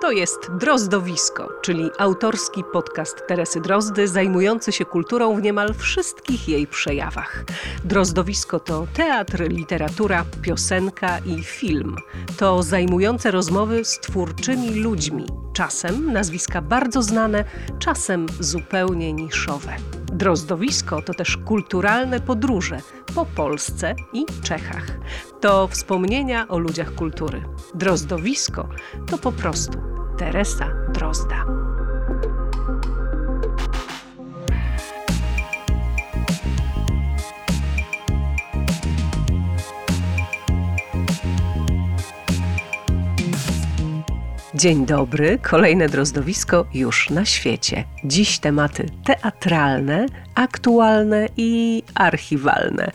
To jest Drozdowisko, czyli autorski podcast Teresy Drozdy zajmujący się kulturą w niemal wszystkich jej przejawach. Drozdowisko to teatr, literatura, piosenka i film. To zajmujące rozmowy z twórczymi ludźmi, czasem nazwiska bardzo znane, czasem zupełnie niszowe. Drozdowisko to też kulturalne podróże po Polsce i Czechach. To wspomnienia o ludziach kultury. Drozdowisko to po prostu Teresa Drozda. Dzień dobry, kolejne drozdowisko już na świecie. Dziś tematy teatralne, aktualne i archiwalne.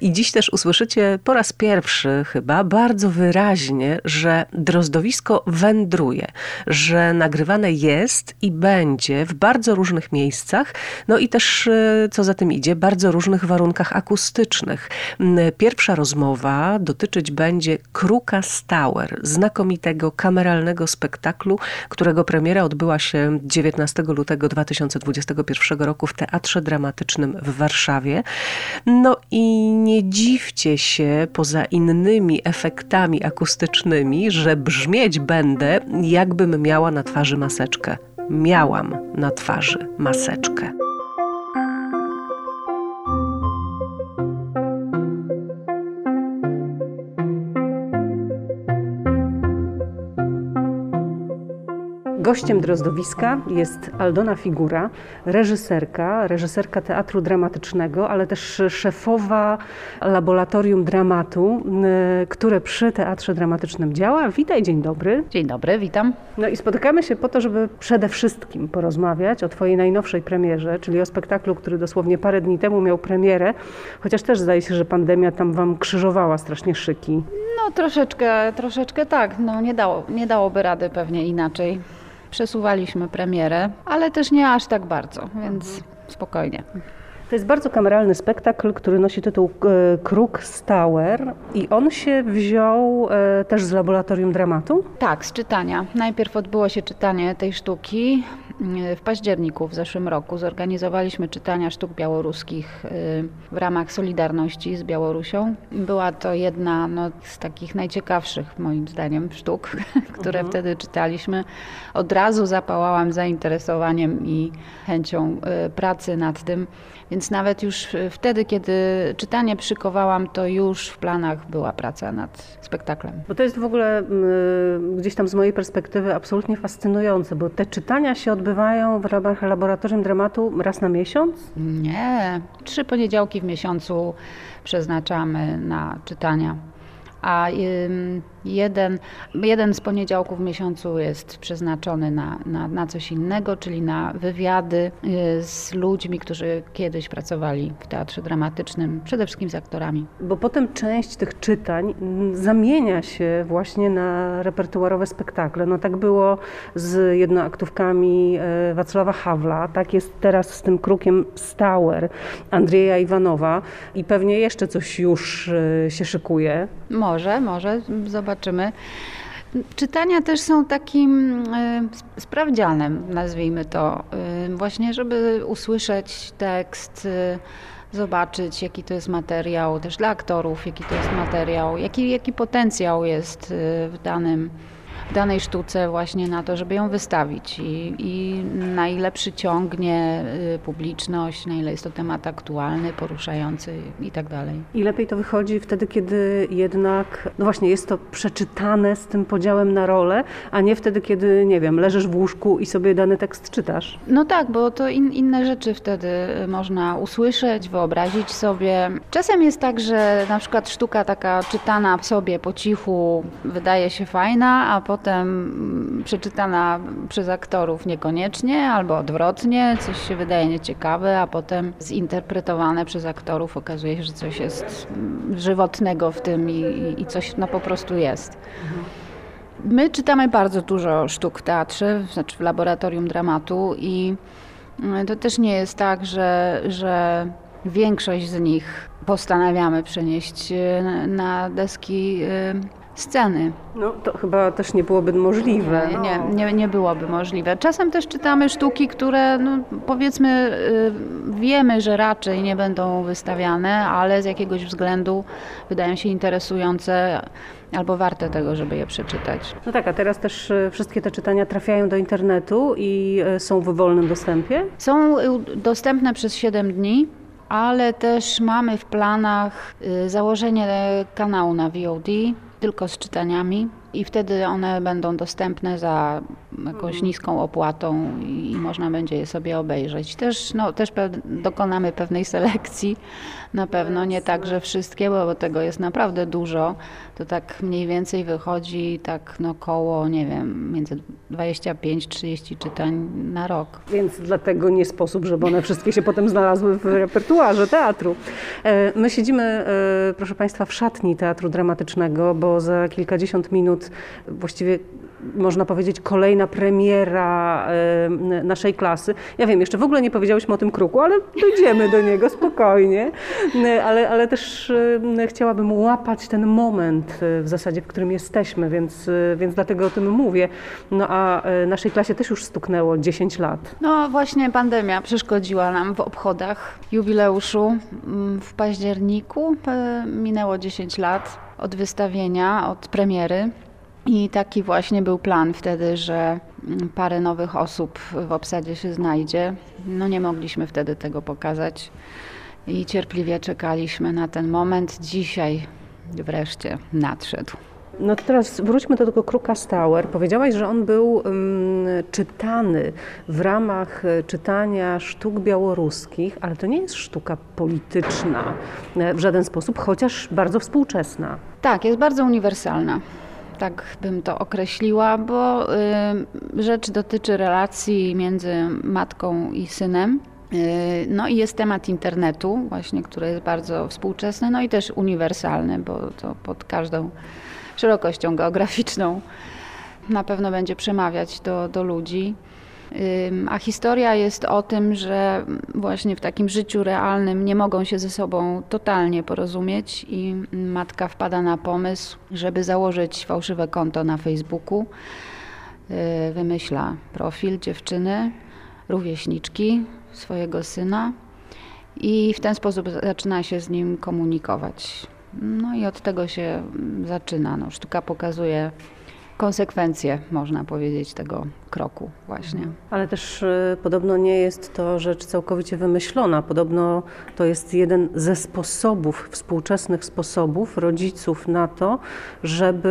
I dziś też usłyszycie po raz pierwszy chyba bardzo wyraźnie, że drozdowisko wędruje, że nagrywane jest i będzie w bardzo różnych miejscach, no i też, e, co za tym idzie, bardzo różnych warunkach akustycznych. Pierwsza rozmowa dotyczyć będzie Kruka Stower, znakomitego kameralnego spektaklu, którego premiera odbyła się 19 lutego 2021 roku w Teatrze Dramatycznym w Warszawie. No i nie dziwcie się poza innymi efektami akustycznymi, że brzmieć będę, jakbym miała na twarzy maseczkę. Miałam na twarzy maseczkę. Gościem Drozdowiska jest Aldona Figura, reżyserka, reżyserka teatru dramatycznego, ale też szefowa laboratorium dramatu, y, które przy Teatrze Dramatycznym działa. Witaj, dzień dobry. Dzień dobry, witam. No i spotykamy się po to, żeby przede wszystkim porozmawiać o Twojej najnowszej premierze, czyli o spektaklu, który dosłownie parę dni temu miał premierę, chociaż też zdaje się, że pandemia tam Wam krzyżowała strasznie szyki. No troszeczkę, troszeczkę tak. No nie, dało, nie dałoby rady pewnie inaczej przesuwaliśmy premierę, ale też nie aż tak bardzo, więc spokojnie. To jest bardzo kameralny spektakl, który nosi tytuł e, Kruk Stower i on się wziął e, też z laboratorium dramatu? Tak, z czytania. Najpierw odbyło się czytanie tej sztuki. W październiku w zeszłym roku zorganizowaliśmy czytania sztuk białoruskich w ramach Solidarności z Białorusią. Była to jedna no, z takich najciekawszych, moim zdaniem, sztuk, które mhm. wtedy czytaliśmy. Od razu zapałałam zainteresowaniem i chęcią pracy nad tym. Więc nawet już wtedy, kiedy czytanie przykowałam, to już w planach była praca nad spektaklem. Bo to jest w ogóle gdzieś tam z mojej perspektywy absolutnie fascynujące, bo te czytania się odbywają w ramach laboratorium dramatu raz na miesiąc? Nie, trzy poniedziałki w miesiącu przeznaczamy na czytania a jeden, jeden z poniedziałków w miesiącu jest przeznaczony na, na, na coś innego, czyli na wywiady y, z ludźmi, którzy kiedyś pracowali w teatrze dramatycznym, przede wszystkim z aktorami. Bo potem część tych czytań zamienia się właśnie na repertuarowe spektakle. No tak było z jednoaktówkami e, Wacława Hawla, tak jest teraz z tym krukiem Stauer, Andrzeja Iwanowa i pewnie jeszcze coś już e, się szykuje. Może, może, zobaczymy. Czytania też są takim y, sprawdzianem, nazwijmy to, y, właśnie, żeby usłyszeć tekst, y, zobaczyć, jaki to jest materiał, też dla aktorów, jaki to jest materiał, jaki, jaki potencjał jest w danym danej sztuce właśnie na to, żeby ją wystawić i, i na ile przyciągnie y, publiczność, na ile jest to temat aktualny, poruszający i tak dalej. I lepiej to wychodzi wtedy, kiedy jednak, no właśnie, jest to przeczytane z tym podziałem na rolę, a nie wtedy, kiedy, nie wiem, leżysz w łóżku i sobie dany tekst czytasz. No tak, bo to in, inne rzeczy wtedy można usłyszeć, wyobrazić sobie. Czasem jest tak, że na przykład sztuka taka czytana sobie po cichu wydaje się fajna, a potem potem mm, przeczytana przez aktorów niekoniecznie, albo odwrotnie, coś się wydaje nieciekawe, a potem zinterpretowane przez aktorów okazuje się, że coś jest mm, żywotnego w tym i, i coś no, po prostu jest. My czytamy bardzo dużo sztuk w teatrze, znaczy w laboratorium dramatu i mm, to też nie jest tak, że, że większość z nich postanawiamy przenieść na deski sceny. No to chyba też nie byłoby możliwe. Nie, nie, nie, nie byłoby możliwe. Czasem też czytamy sztuki, które no, powiedzmy y, wiemy, że raczej nie będą wystawiane, ale z jakiegoś względu wydają się interesujące albo warte tego, żeby je przeczytać. No tak, a teraz też y, wszystkie te czytania trafiają do internetu i y, są w wolnym dostępie? Są dostępne przez 7 dni ale też mamy w planach założenie kanału na VOD tylko z czytaniami i wtedy one będą dostępne za jakąś mhm. niską opłatą i można będzie je sobie obejrzeć. Też, no, też dokonamy pewnej selekcji, na pewno nie tak, że wszystkie, bo tego jest naprawdę dużo. To tak mniej więcej wychodzi tak no koło, nie wiem, między 25-30 czytań na rok. Więc dlatego nie sposób, żeby one wszystkie się potem znalazły w repertuarze teatru. E, my siedzimy, e, proszę Państwa, w szatni Teatru Dramatycznego, bo za kilkadziesiąt minut właściwie można powiedzieć, kolejna premiera naszej klasy. Ja wiem, jeszcze w ogóle nie powiedziałyśmy o tym kruku, ale dojdziemy do niego spokojnie. Ale, ale też chciałabym łapać ten moment e, w zasadzie, w którym jesteśmy, więc, e, więc dlatego o tym mówię. No a e, naszej klasie też już stuknęło 10 lat. No właśnie pandemia przeszkodziła nam w obchodach jubileuszu. Mm, w październiku minęło 10 lat od wystawienia, od premiery. I taki właśnie był plan wtedy, że mm, parę nowych osób w obsadzie się znajdzie. No nie mogliśmy wtedy tego pokazać i cierpliwie czekaliśmy na ten moment. Dzisiaj wreszcie nadszedł. No teraz wróćmy do tego Kruka Stauer. Powiedziałaś, że on był um, czytany w ramach e, czytania sztuk białoruskich, ale to nie jest sztuka polityczna e, w żaden sposób, chociaż bardzo współczesna. Tak, jest bardzo uniwersalna tak bym to określiła, bo y, rzecz dotyczy relacji między matką i synem. Y, no i jest temat internetu, właśnie, który jest bardzo współczesny, no i też uniwersalny, bo to pod każdą szerokością geograficzną na pewno będzie przemawiać do, do ludzi. A historia jest o tym, że właśnie w takim życiu realnym nie mogą się ze sobą totalnie porozumieć i matka wpada na pomysł, żeby założyć fałszywe konto na Facebooku. Y, wymyśla profil dziewczyny, rówieśniczki swojego syna i w ten sposób zaczyna się z nim komunikować. No i od tego się zaczyna. No, sztuka pokazuje konsekwencje, można powiedzieć, tego kroku właśnie. Mhm. Ale też y, podobno nie jest to rzecz całkowicie wymyślona. Podobno to jest jeden ze sposobów, współczesnych sposobów rodziców na to, żeby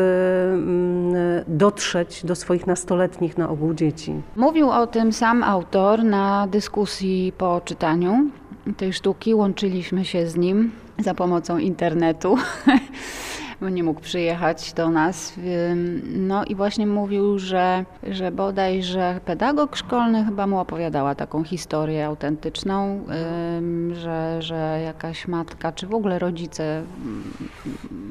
mm, dotrzeć do swoich nastoletnich na ogół dzieci. Mówił o tym sam autor na dyskusji po czytaniu tej sztuki. Łączyliśmy się z nim za pomocą internetu. bo nie mógł przyjechać do nas. No i właśnie mówił, że, że bodaj, że pedagog szkolny chyba mu opowiadała taką historię autentyczną, że, że jakaś matka, czy w ogóle rodzice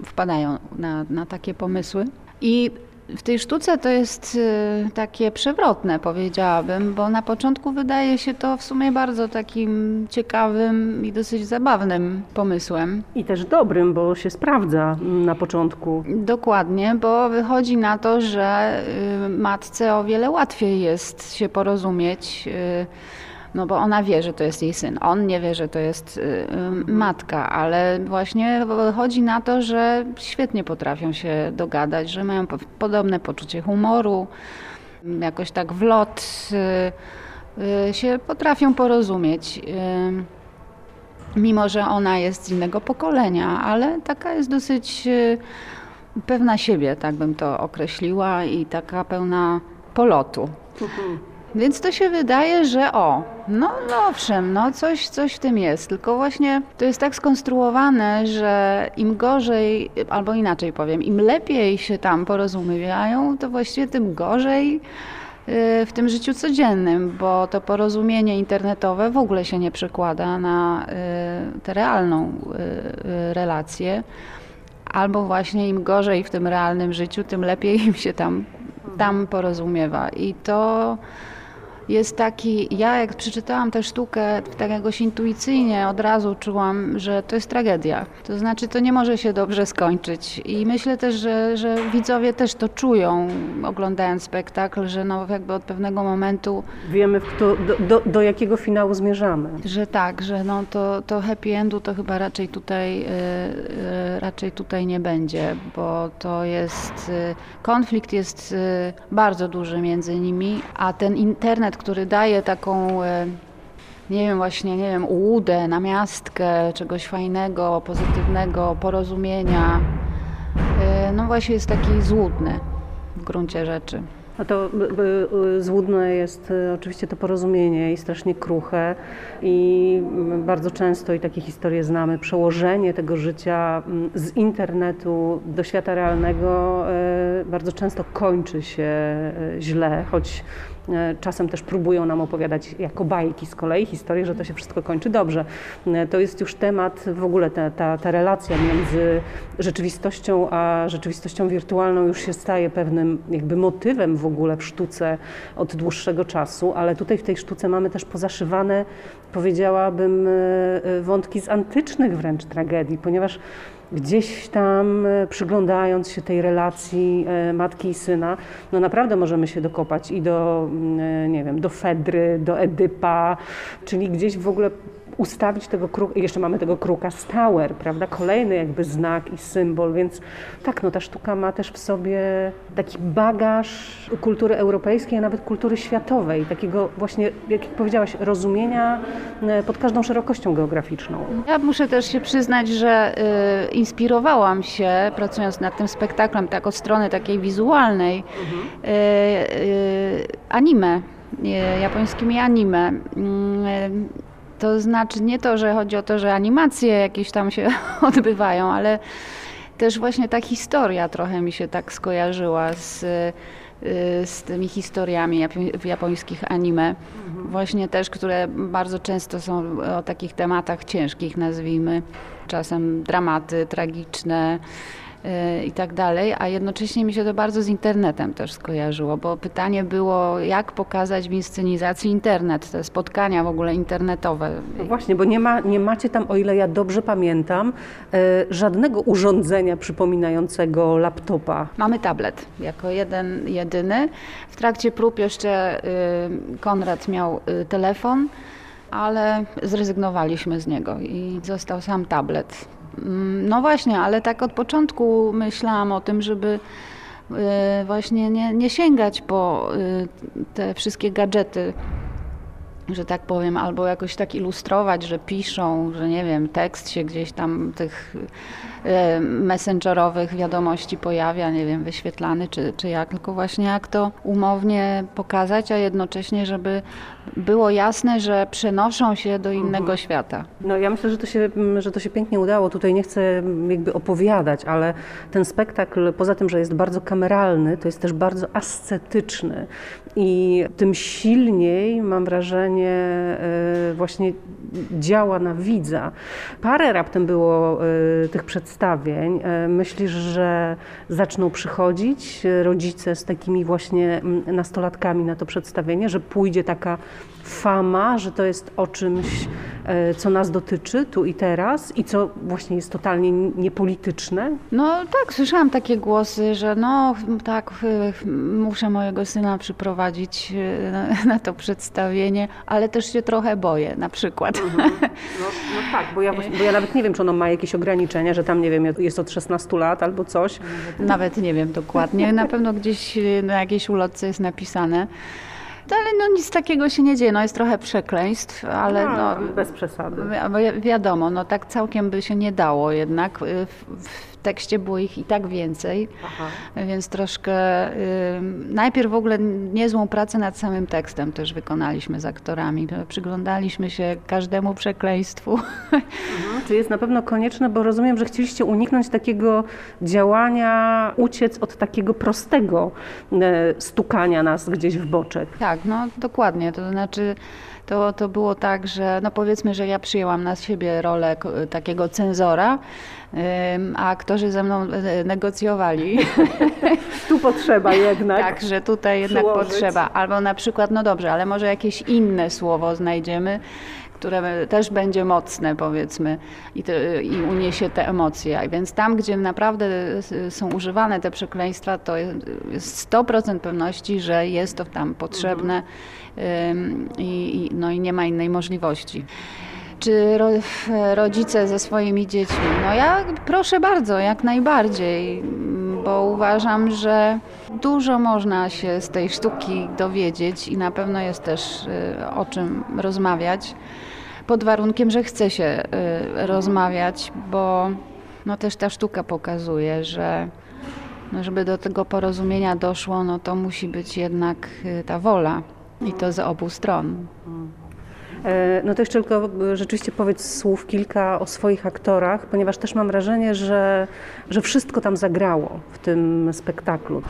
wpadają na, na takie pomysły. I w tej sztuce to jest y, takie przewrotne, powiedziałabym, bo na początku wydaje się to w sumie bardzo takim ciekawym i dosyć zabawnym pomysłem. I też dobrym, bo się sprawdza na początku. Dokładnie, bo wychodzi na to, że y, matce o wiele łatwiej jest się porozumieć y, no bo ona wie, że to jest jej syn. On nie wie, że to jest y, y, matka, ale właśnie chodzi na to, że świetnie potrafią się dogadać, że mają podobne poczucie humoru, jakoś tak w lot y, się potrafią porozumieć. Mimo, że ona jest z innego pokolenia, ale taka jest dosyć pewna siebie, tak bym to określiła, i taka pełna polotu. Mhm. Więc to się wydaje, że o, no, no owszem, no coś, coś w tym jest, tylko właśnie to jest tak skonstruowane, że im gorzej, albo inaczej powiem, im lepiej się tam porozumiewają, to właściwie tym gorzej y, w tym życiu codziennym, bo to porozumienie internetowe w ogóle się nie przekłada na y, tę realną y, relację. Albo właśnie im gorzej w tym realnym życiu, tym lepiej im się tam, tam porozumiewa. I to jest taki, ja jak przeczytałam tę sztukę tak jakoś intuicyjnie od razu czułam, że to jest tragedia. To znaczy to nie może się dobrze skończyć i myślę też, że, że widzowie też to czują oglądając spektakl, że no jakby od pewnego momentu... Wiemy do, do, do, jakiego finału zmierzamy. Że tak, że no to, to happy endu to chyba raczej tutaj, yy, yy, raczej tutaj nie będzie, bo to jest, yy, konflikt jest bardzo duży między nimi, a ten internet, który daje taką e, nie wiem, właśnie, nie wiem, ułudę, namiastkę czegoś fajnego, pozytywnego, porozumienia, e, no właśnie jest taki złudny w gruncie rzeczy. A to złudne jest e, oczywiście to porozumienie i strasznie kruche. I bardzo często i takie historie znamy, przełożenie tego życia z internetu do świata realnego bardzo często kończy się źle, choć E, czasem też próbują nam opowiadać jako bajki z kolei historię, że to się wszystko kończy dobrze. E, to jest już temat, w ogóle ta, ta, ta relacja między rzeczywistością a rzeczywistością wirtualną już się staje pewnym jakby motywem w ogóle w sztuce od dłuższego czasu, ale tutaj w tej sztuce mamy też pozaszywane, powiedziałabym, e, wątki z antycznych wręcz tragedii, ponieważ gdzieś tam e, przyglądając się tej relacji e, matki i syna, no naprawdę możemy się dokopać i do, mm, e, nie wiem, do Fedry, do Edypa, czyli gdzieś w ogóle ustawić tego kruka, jeszcze mamy tego kruka Stower, prawda, kolejny jakby znak i symbol, więc tak, no ta sztuka ma też w sobie taki bagaż kultury europejskiej, a nawet kultury światowej, takiego właśnie, jak powiedziałaś, rozumienia e, pod każdą szerokością geograficzną. Ja muszę też się przyznać, że y, inspirowałam się, pracując nad tym spektaklem, tak od strony takiej wizualnej, mhm. y, y, anime, japońskimi anime. To znaczy nie to, że chodzi o to, że animacje jakieś tam się odbywają, ale też właśnie ta historia trochę mi się tak skojarzyła z, y, z tymi historiami japońskich anime. Mhm. Właśnie też, które bardzo często są o takich tematach ciężkich, nazwijmy. Czasem dramaty, tragiczne, i tak dalej, a jednocześnie mi się to bardzo z internetem też skojarzyło, bo pytanie było, jak pokazać w inscenizacji internet, te spotkania w ogóle internetowe. No właśnie, bo nie, ma, nie macie tam, o ile ja dobrze pamiętam, e, żadnego urządzenia przypominającego laptopa. Mamy tablet jako jeden, jedyny. W trakcie prób jeszcze y, Konrad miał y, telefon, ale zrezygnowaliśmy z niego i został sam tablet. Mm, no właśnie, ale tak od początku myślałam o tym, żeby y, właśnie nie, nie sięgać po y, te wszystkie gadżety, że tak powiem, albo jakoś tak ilustrować, że piszą, że nie wiem, tekst się gdzieś tam tych y, messengerowych wiadomości pojawia, nie wiem, wyświetlany czy, czy jak, tylko właśnie jak to umownie pokazać, a jednocześnie, żeby było jasne, że przenoszą się do innego mhm. świata. No ja myślę, że to, się, że to się pięknie udało. Tutaj nie chcę jakby opowiadać, ale ten spektakl, poza tym, że jest bardzo kameralny, to jest też bardzo ascetyczny i tym silniej, mam wrażenie, e, właśnie działa na widza. Parę raptem było e, tych przedstawień. E, myślisz, że zaczną przychodzić rodzice z takimi właśnie nastolatkami na to przedstawienie, że pójdzie taka fama, że to jest o czymś, e, co nas dotyczy tu i teraz i co właśnie jest totalnie niepolityczne? No tak, słyszałam takie głosy, że no tak, muszę mojego syna przyprowadzić e, na, na to przedstawienie, ale też się trochę boję na przykład. Mhm. No, no, tak, bo ja, bo ja nawet nie wiem, czy ono ma jakieś ograniczenia, że tam nie wiem, jest od 16 lat albo coś. Nawet nie wiem dokładnie, na pewno gdzieś na jakiejś ulotce jest napisane. No, ale no nic takiego się nie dzieje, no jest trochę przekleństw, ale no, no bez przesady. Wi wiadomo, no tak całkiem by się nie dało jednak. W, w, tekście było ich i tak więcej, Aha. więc troszkę y, najpierw w ogóle niezłą pracę nad samym tekstem też wykonaliśmy z aktorami. Przyglądaliśmy się każdemu przekleństwu. Mhm. Czy jest na pewno konieczne, bo rozumiem, że chcieliście uniknąć takiego działania, uciec od takiego prostego e, stukania nas gdzieś w boczek. Tak, no dokładnie. To znaczy to, to było tak, że no powiedzmy, że ja przyjęłam na siebie rolę takiego cenzora, a aktorzy ze mną e, negocjowali. Tu potrzeba jednak. Tak, że tutaj jednak przyłożyć. potrzeba. Albo na przykład, no dobrze, ale może jakieś inne słowo znajdziemy, które też będzie mocne, powiedzmy, i, te, i uniesie te emocje. Więc tam, gdzie naprawdę są używane te przekleństwa, to jest 100% pewności, że jest to tam potrzebne mhm. i, no i nie ma innej możliwości czy ro, rodzice ze swoimi dziećmi? No ja proszę bardzo, jak najbardziej, bo uważam, że dużo można się z tej sztuki dowiedzieć i na pewno jest też y, o czym rozmawiać pod warunkiem, że chce się y, rozmawiać, bo no też ta sztuka pokazuje, że no żeby do tego porozumienia doszło, no to musi być jednak y, ta wola i to z obu stron. E, no to jeszcze tylko e, rzeczywiście powiedz słów kilka o swoich aktorach, ponieważ też mam wrażenie, że, że wszystko tam zagrało w tym spektaklu.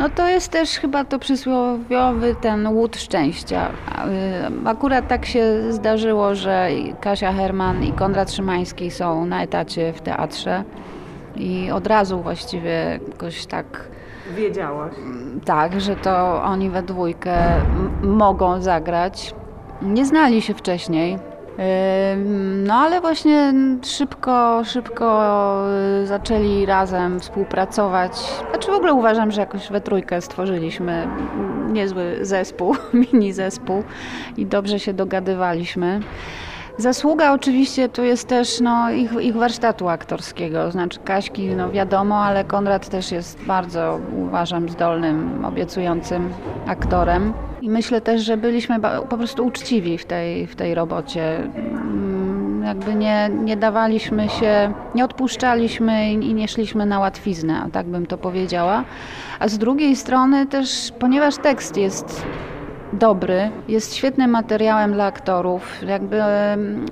No to jest też chyba to przysłowiowy ten łód szczęścia. E, akurat tak się zdarzyło, że Kasia Herman i Konrad Szymański są na etacie w teatrze i od razu właściwie jakoś tak Wiedziałaś. Tak, że to oni we dwójkę mogą zagrać. Nie znali się wcześniej. No ale właśnie szybko, szybko y, zaczęli razem współpracować. Znaczy w ogóle uważam, że jakoś we trójkę stworzyliśmy niezły zespół, mini zespół i dobrze się dogadywaliśmy. Zasługa oczywiście tu jest też no, ich, ich warsztatu aktorskiego, znaczy Kaśki no wiadomo, ale Konrad też jest bardzo uważam zdolnym, obiecującym aktorem. I myślę też, że byliśmy po prostu uczciwi w tej, w tej robocie. Mm, jakby nie, nie dawaliśmy się, nie odpuszczaliśmy i nie szliśmy na łatwiznę, tak bym to powiedziała. A z drugiej strony też, ponieważ tekst jest dobry, jest świetnym materiałem dla aktorów. Jakby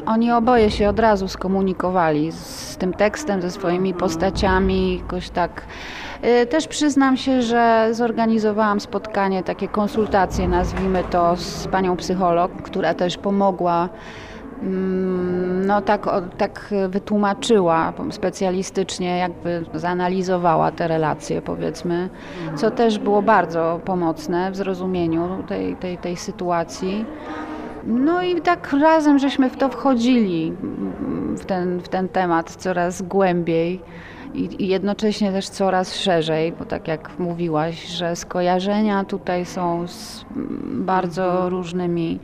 oni oboje się od razu skomunikowali z tym tekstem, ze swoimi postaciami, jakoś tak. Y, też przyznam się, że zorganizowałam spotkanie, takie konsultacje, nazwijmy to, z panią psycholog, która też pomogła no tak, tak wytłumaczyła specjalistycznie, jakby zanalizowała te relacje, powiedzmy, co też było bardzo pomocne w zrozumieniu tej, tej, tej sytuacji. No i tak razem żeśmy w to wchodzili, w ten, w ten temat coraz głębiej i, i jednocześnie też coraz szerzej, bo tak jak mówiłaś, że skojarzenia tutaj są z bardzo różnymi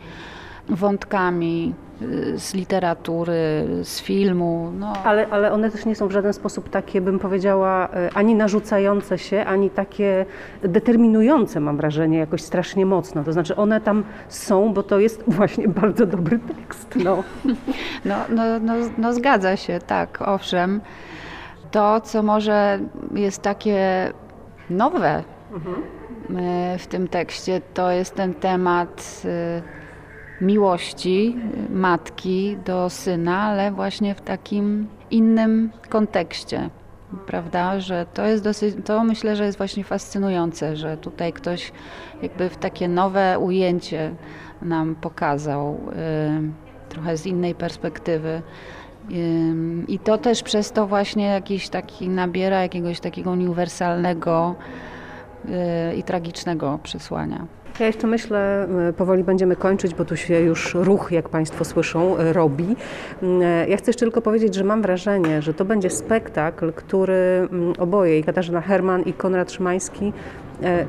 wątkami y, z literatury, z filmu. No. Ale, ale one też nie są w żaden sposób takie, bym powiedziała, y, ani narzucające się, ani takie determinujące, mam wrażenie, jakoś strasznie mocno. To znaczy one tam są, bo to jest właśnie bardzo dobry tekst. No, no, no, no, no zgadza się, tak, owszem. To, co może jest takie nowe mhm. Y, w tym tekście, to jest ten temat miłości matki do syna, ale właśnie w takim innym kontekście. Prawda, że to jest dosyć, to myślę, że jest właśnie fascynujące, że tutaj ktoś jakby w takie nowe ujęcie nam pokazał, y, trochę z innej perspektywy. Y, I to też przez to właśnie jakiś taki nabiera jakiegoś takiego uniwersalnego y, i tragicznego przesłania. Ja jeszcze myślę, e, powoli będziemy kończyć, bo tu się już ruch, jak Państwo słyszą, e, robi. E, ja chcę jeszcze tylko powiedzieć, że mam wrażenie, że to będzie spektakl, który oboje, i Katarzyna Herman i Konrad Szymański,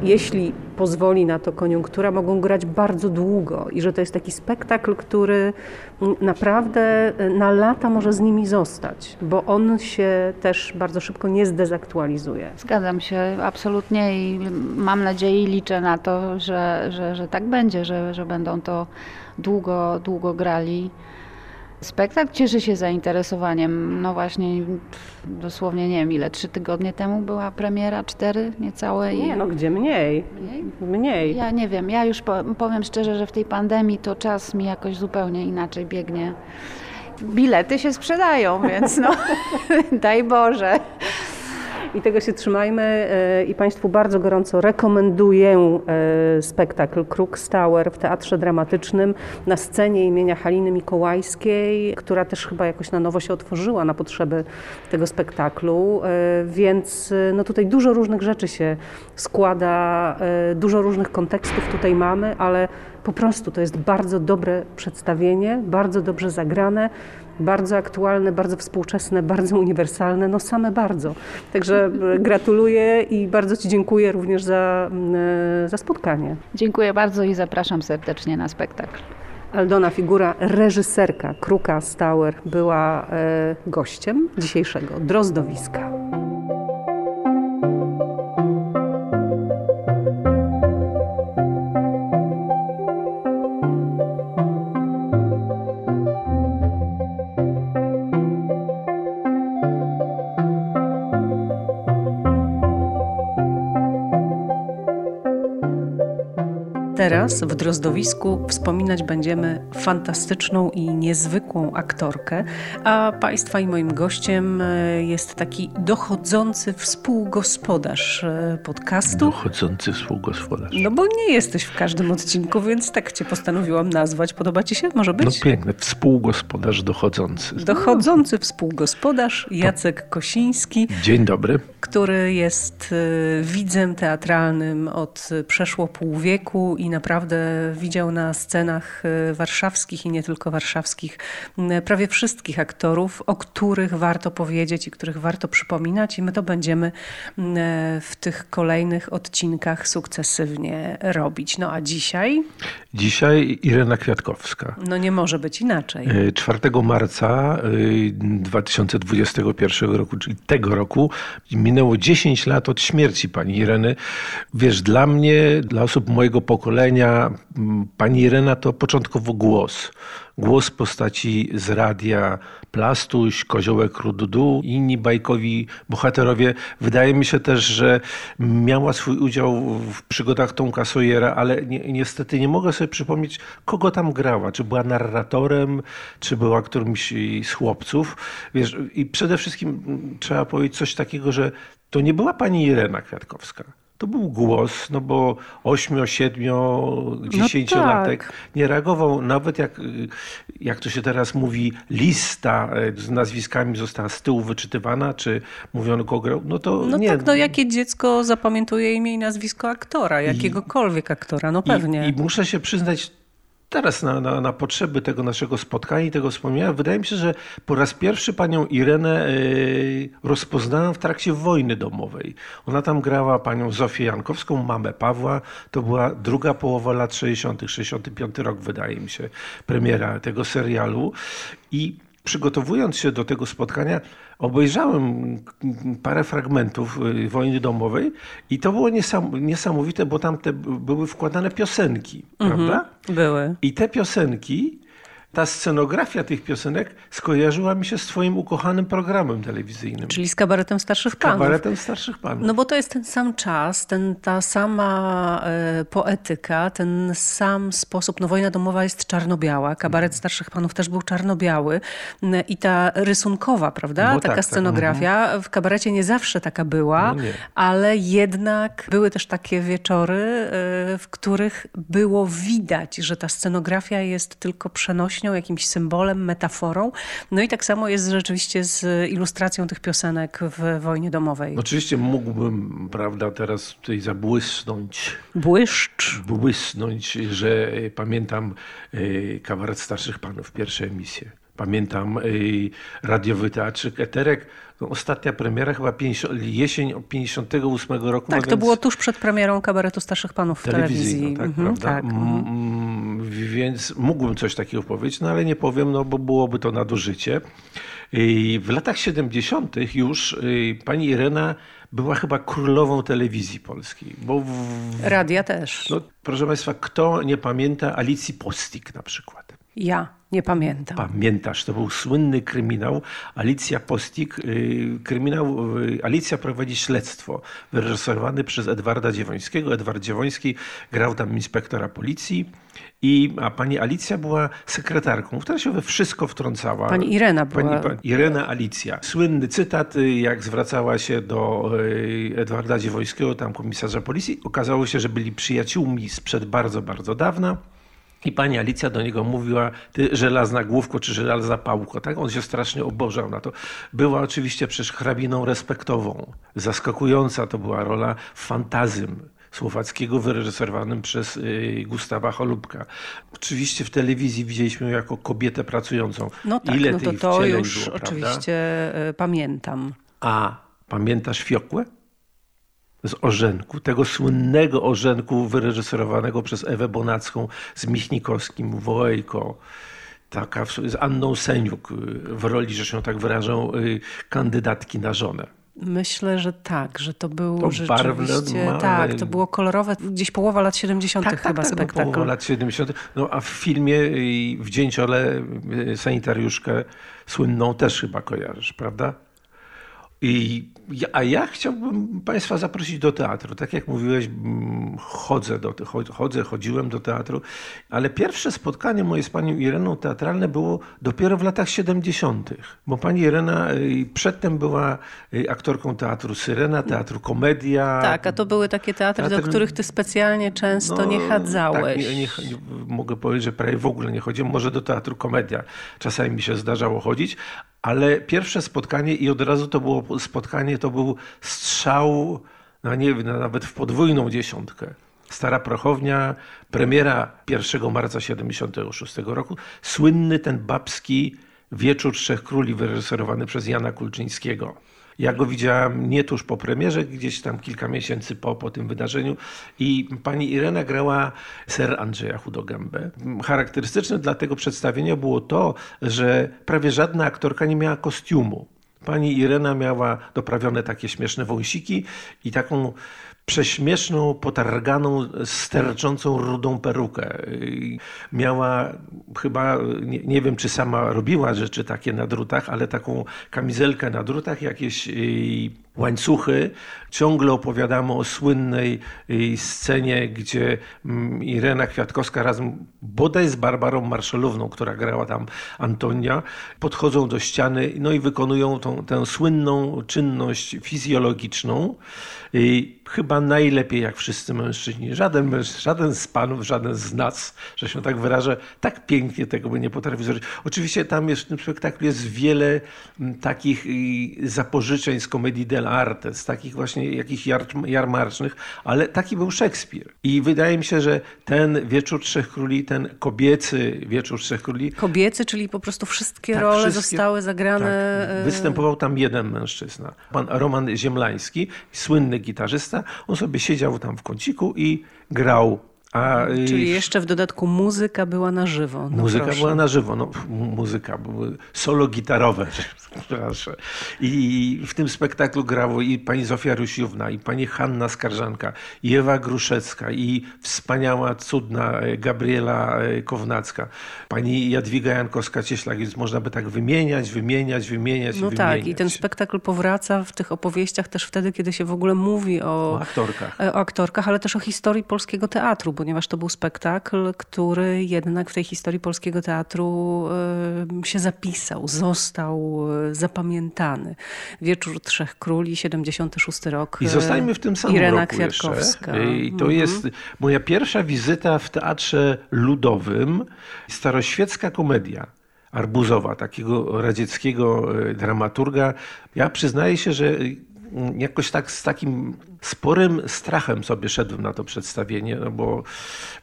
jeśli pozwoli na to koniunktura, mogą grać bardzo długo i że to jest taki spektakl, który mm, naprawdę e, na lata może z nimi zostać, bo on się też bardzo szybko nie zdezaktualizuje. Zgadzam się absolutnie i mam nadzieję i liczę na to, że, że, że tak będzie, że, że będą to długo, długo grali. Spektakl cieszy się zainteresowaniem. No właśnie, dosłownie nie wiem ile, trzy tygodnie temu była premiera, cztery niecałe. I... Nie, no gdzie mniej? Mniej? Mniej. Ja nie wiem, ja już powiem szczerze, że w tej pandemii to czas mi jakoś zupełnie inaczej biegnie. Bilety się sprzedają, więc no daj Boże. I tego się trzymajmy e, i Państwu bardzo gorąco rekomenduję e, spektakl Kruk Tower w Teatrze Dramatycznym na scenie imienia Haliny Mikołajskiej, która też chyba jakoś na nowo się otworzyła na potrzeby tego spektaklu, e, więc no tutaj dużo różnych rzeczy się składa, dużo różnych kontekstów tutaj mamy, ale po prostu to jest bardzo dobre przedstawienie, bardzo dobrze zagrane, bardzo aktualne, bardzo współczesne, bardzo uniwersalne, no same bardzo. Także e, gratuluję i bardzo Ci dziękuję również za, e, za spotkanie. Dziękuję bardzo i zapraszam serdecznie na spektakl. Aldona Figura, reżyserka Kruka Stauer, była e, gościem dzisiejszego Drozdowiska. Teraz w Drozdowisku wspominać będziemy fantastyczną i niezwykłą aktorkę, a Państwa i moim gościem e, jest taki dochodzący współgospodarz e, podcastu. Dochodzący współgospodarz. No bo nie jesteś w każdym odcinku, więc tak Cię postanowiłam nazwać. Podoba Ci się? Może być? No piękne. Współgospodarz dochodzący. Dochodzący współgospodarz Jacek Kosiński. Dzień dobry. Który jest e, widzem teatralnym od przeszło pół wieku i naprawdę widział na scenach e, warszawskich i nie tylko warszawskich prawie wszystkich aktorów, o których warto powiedzieć i których warto przypominać i my to będziemy w tych kolejnych odcinkach sukcesywnie robić. No a dzisiaj? Dzisiaj Irena Kwiatkowska. No nie może być inaczej. 4 e, marca 2021 e, roku, czyli tego roku, minęło 10 lat od śmierci pani Ireny. Wiesz, dla mnie, dla osób mojego pokolenia, pokolenia pani Irena to początkowo głos. Głos postaci z radia Plastuś, Koziołek Rududu, inni bajkowi bohaterowie. Wydaje mi się też, że miała swój udział w przygodach Tomka Sawyera, ale ni niestety nie mogę sobie przypomnieć, kogo tam grała. Czy była narratorem, czy była którymś z chłopców. Wiesz, I przede wszystkim trzeba powiedzieć coś takiego, że to nie była pani Irena Kwiatkowska to był głos, no bo 8, 7, 10 no latek tak. nie reagował. Nawet jak, jak to się teraz mówi, lista e, z nazwiskami została z tyłu wyczytywana, czy mówiono kogo no to no nie. tak, no jakie dziecko zapamiętuje imię i nazwisko aktora, jakiegokolwiek aktora, no pewnie. I, i muszę się przyznać, teraz na, na, na, potrzeby tego naszego spotkania i tego wspomnienia, wydaje mi się, że po raz pierwszy panią Irenę y, rozpoznałem w trakcie wojny domowej. Ona tam grała panią Zofię Jankowską, mamę Pawła. To była druga połowa lat 60., 65 rok wydaje mi się, premiera tego serialu. I przygotowując się do tego spotkania, obejrzałem parę fragmentów y, Wojny Domowej i to było niesamowite, bo tam te były wkładane piosenki, mhm, prawda? Były. I te piosenki ta scenografia tych piosenek skojarzyła mi się z twoim ukochanym programem telewizyjnym. Czyli z kabaretem starszych panów. Kabaretem starszych panów. No bo to jest ten sam czas, ten, ta sama e, poetyka, ten sam sposób. No wojna domowa jest czarno-biała, kabaret starszych panów też był czarno-biały i ta rysunkowa, prawda? No taka tak, scenografia. Tak. W kabarecie nie zawsze taka była, no ale jednak były też takie wieczory, e, w których było widać, że ta scenografia jest tylko przenośna jakimś symbolem, metaforą. No i tak samo jest rzeczywiście z ilustracją tych piosenek w wojnie domowej. Oczywiście mógłbym, prawda, teraz tutaj zabłysnąć. Błyszcz. Błysnąć, że pamiętam e, kabaret starszych panów, pierwsze emisje. Pamiętam y, radiowy teatrzyk Eterek. No, ostatnia premiera chyba 50, jesień 58 roku. Tak, no to było tuż przed premierą kabaretu Starszych Panów w telewizji. Tak, mhm, tak. Więc mógłbym coś takiego powiedzieć, no ale nie powiem, no bo byłoby to nadużycie. W latach 70. już y, pani Irena była chyba królową telewizji polskiej. Bo w, Radia też. No, proszę Państwa, kto nie pamięta Alicji Postik na przykład? Ja nie pamiętam. Pamiętasz, to był słynny kryminał. Alicja Postik, y, kryminał, y, Alicja prowadzi śledztwo, wyreżyserowany przez Edwarda Dziewońskiego. Edward Dziewoński grał tam inspektora policji. I, a pani Alicja była sekretarką, która się we wszystko wtrącała. Pani Irena była. Pani, pani Irena Alicja. Słynny cytat, y, jak zwracała się do Edwarda Dziewojskiego, tam komisarza policji. Okazało się, że byli przyjaciółmi sprzed bardzo, bardzo dawna. I pani Alicja do niego mówiła, ty żelazna główko czy żelazna pałko. Tak? On się strasznie obożał na to. Była oczywiście przecież hrabiną respektową. Zaskakująca to była rola fantazym słowackiego wyreżyserowanym przez y, Gustawa Cholubka. Oczywiście w telewizji widzieliśmy ją jako kobietę pracującą. No tak, Ile no to, to już było, oczywiście prawda? pamiętam. A pamiętasz Fiokłę? Z Orzenku, tego słynnego Orzenku wyreżyserowanego przez Ewę Bonacką z Michnikowskim, Wojko, taka z Anną Seniuk w roli, że się tak wyrażą, y, kandydatki na żonę. Myślę, że tak, że to był to rzeczywiście... Barwne, tak, to było kolorowe, gdzieś połowa lat 70. Tak, chyba tak, tak, spektakl. No, połowa lat 70. No a w filmie w Dzięciole y, sanitariuszkę słynną też chyba kojarzysz, prawda? I, a ja chciałbym Państwa zaprosić do teatru. Tak jak mówiłeś, chodzę, do, chodzę, chodziłem do teatru, ale pierwsze spotkanie moje z panią Ireną teatralne było dopiero w latach 70., bo pani Irena y, przedtem była y, aktorką teatru Syrena, teatru Komedia. Tak, a to były takie teatry, teatr... do których ty specjalnie często no, nie chadzałeś. Tak, nie, nie, mogę powiedzieć, że prawie w ogóle nie chodziłem. Może do teatru Komedia czasami mi się zdarzało chodzić, ale pierwsze spotkanie i od razu to było spotkanie, to był strzał, no nie wiem, nawet w podwójną dziesiątkę. Stara Prochownia, premiera 1 marca 76 roku. Słynny ten babski Wieczór Trzech Króli wyreżyserowany przez Jana Kulczyńskiego. Ja go widziałam nie tuż po premierze, gdzieś tam kilka miesięcy po, po tym wydarzeniu i pani Irena grała ser Andrzeja Chudogębę. Charakterystyczne dla tego przedstawienia było to, że prawie żadna aktorka nie miała kostiumu. Pani Irena miała doprawione takie śmieszne wąsiki i taką prześmieszną, potarganą, sterczącą rudą perukę. Miała chyba, nie, nie, wiem czy sama robiła rzeczy takie na drutach, ale taką kamizelkę na drutach, jakieś łańcuchy. Ciągle opowiadamy o słynnej y, scenie, gdzie mm, Irena Kwiatkowska razem bodaj z Barbarą Marszalówną, która grała tam Antonia, podchodzą do ściany no i wykonują tą, tę słynną czynność fizjologiczną. I chyba najlepiej jak wszyscy mężczyźni. Żaden, żaden z panów, żaden z nas, że się tak wyrażę, tak pięknie tego by nie potrafi zrobić. Oczywiście tam jest w tym spektaklu jest wiele mm, takich y, zapożyczeń z komedii del arte, z takich właśnie jakichś jar, jarmarcznych, ale taki był Szekspir. I wydaje mi się, że ten Wieczór Trzech Króli, ten kobiecy Wieczór Trzech Króli... Kobiecy, czyli po prostu wszystkie tak, role wszystkie, zostały zagrane... Tak, występował tam jeden mężczyzna, pan Roman Ziemlański, słynny gitarzysta. On sobie siedział tam w kąciku i grał a, Czyli jeszcze w dodatku muzyka była na żywo. No muzyka proszę. była na żywo. No, muzyka, były solo gitarowe. Proszę. I w tym spektaklu grało i pani Zofia Rusiówna, i pani Hanna Skarżanka, i Ewa Gruszecka, i wspaniała, cudna e, Gabriela e, Kownacka, pani Jadwiga Jankowska-Cieślak. Więc można by tak wymieniać, wymieniać, wymieniać, No wymieniać. tak, i ten spektakl powraca w tych opowieściach też wtedy, kiedy się w ogóle mówi o, o aktorkach. E, o aktorkach, ale też o historii polskiego teatru, bo ponieważ to był spektakl, który jednak w tej historii polskiego teatru się zapisał, został e, zapamiętany. Wieczór Trzech Króli, 76 rok. I zostajmy w tym samym Irena roku Kwiatkowska. Jeszcze. I to mhm. jest moja pierwsza wizyta w teatrze ludowym. Staroświecka komedia. Arbuzowa, takiego radzieckiego e, dramaturga. Ja przyznaję się, że jakoś tak z takim sporym strachem sobie szedłem na to przedstawienie, no bo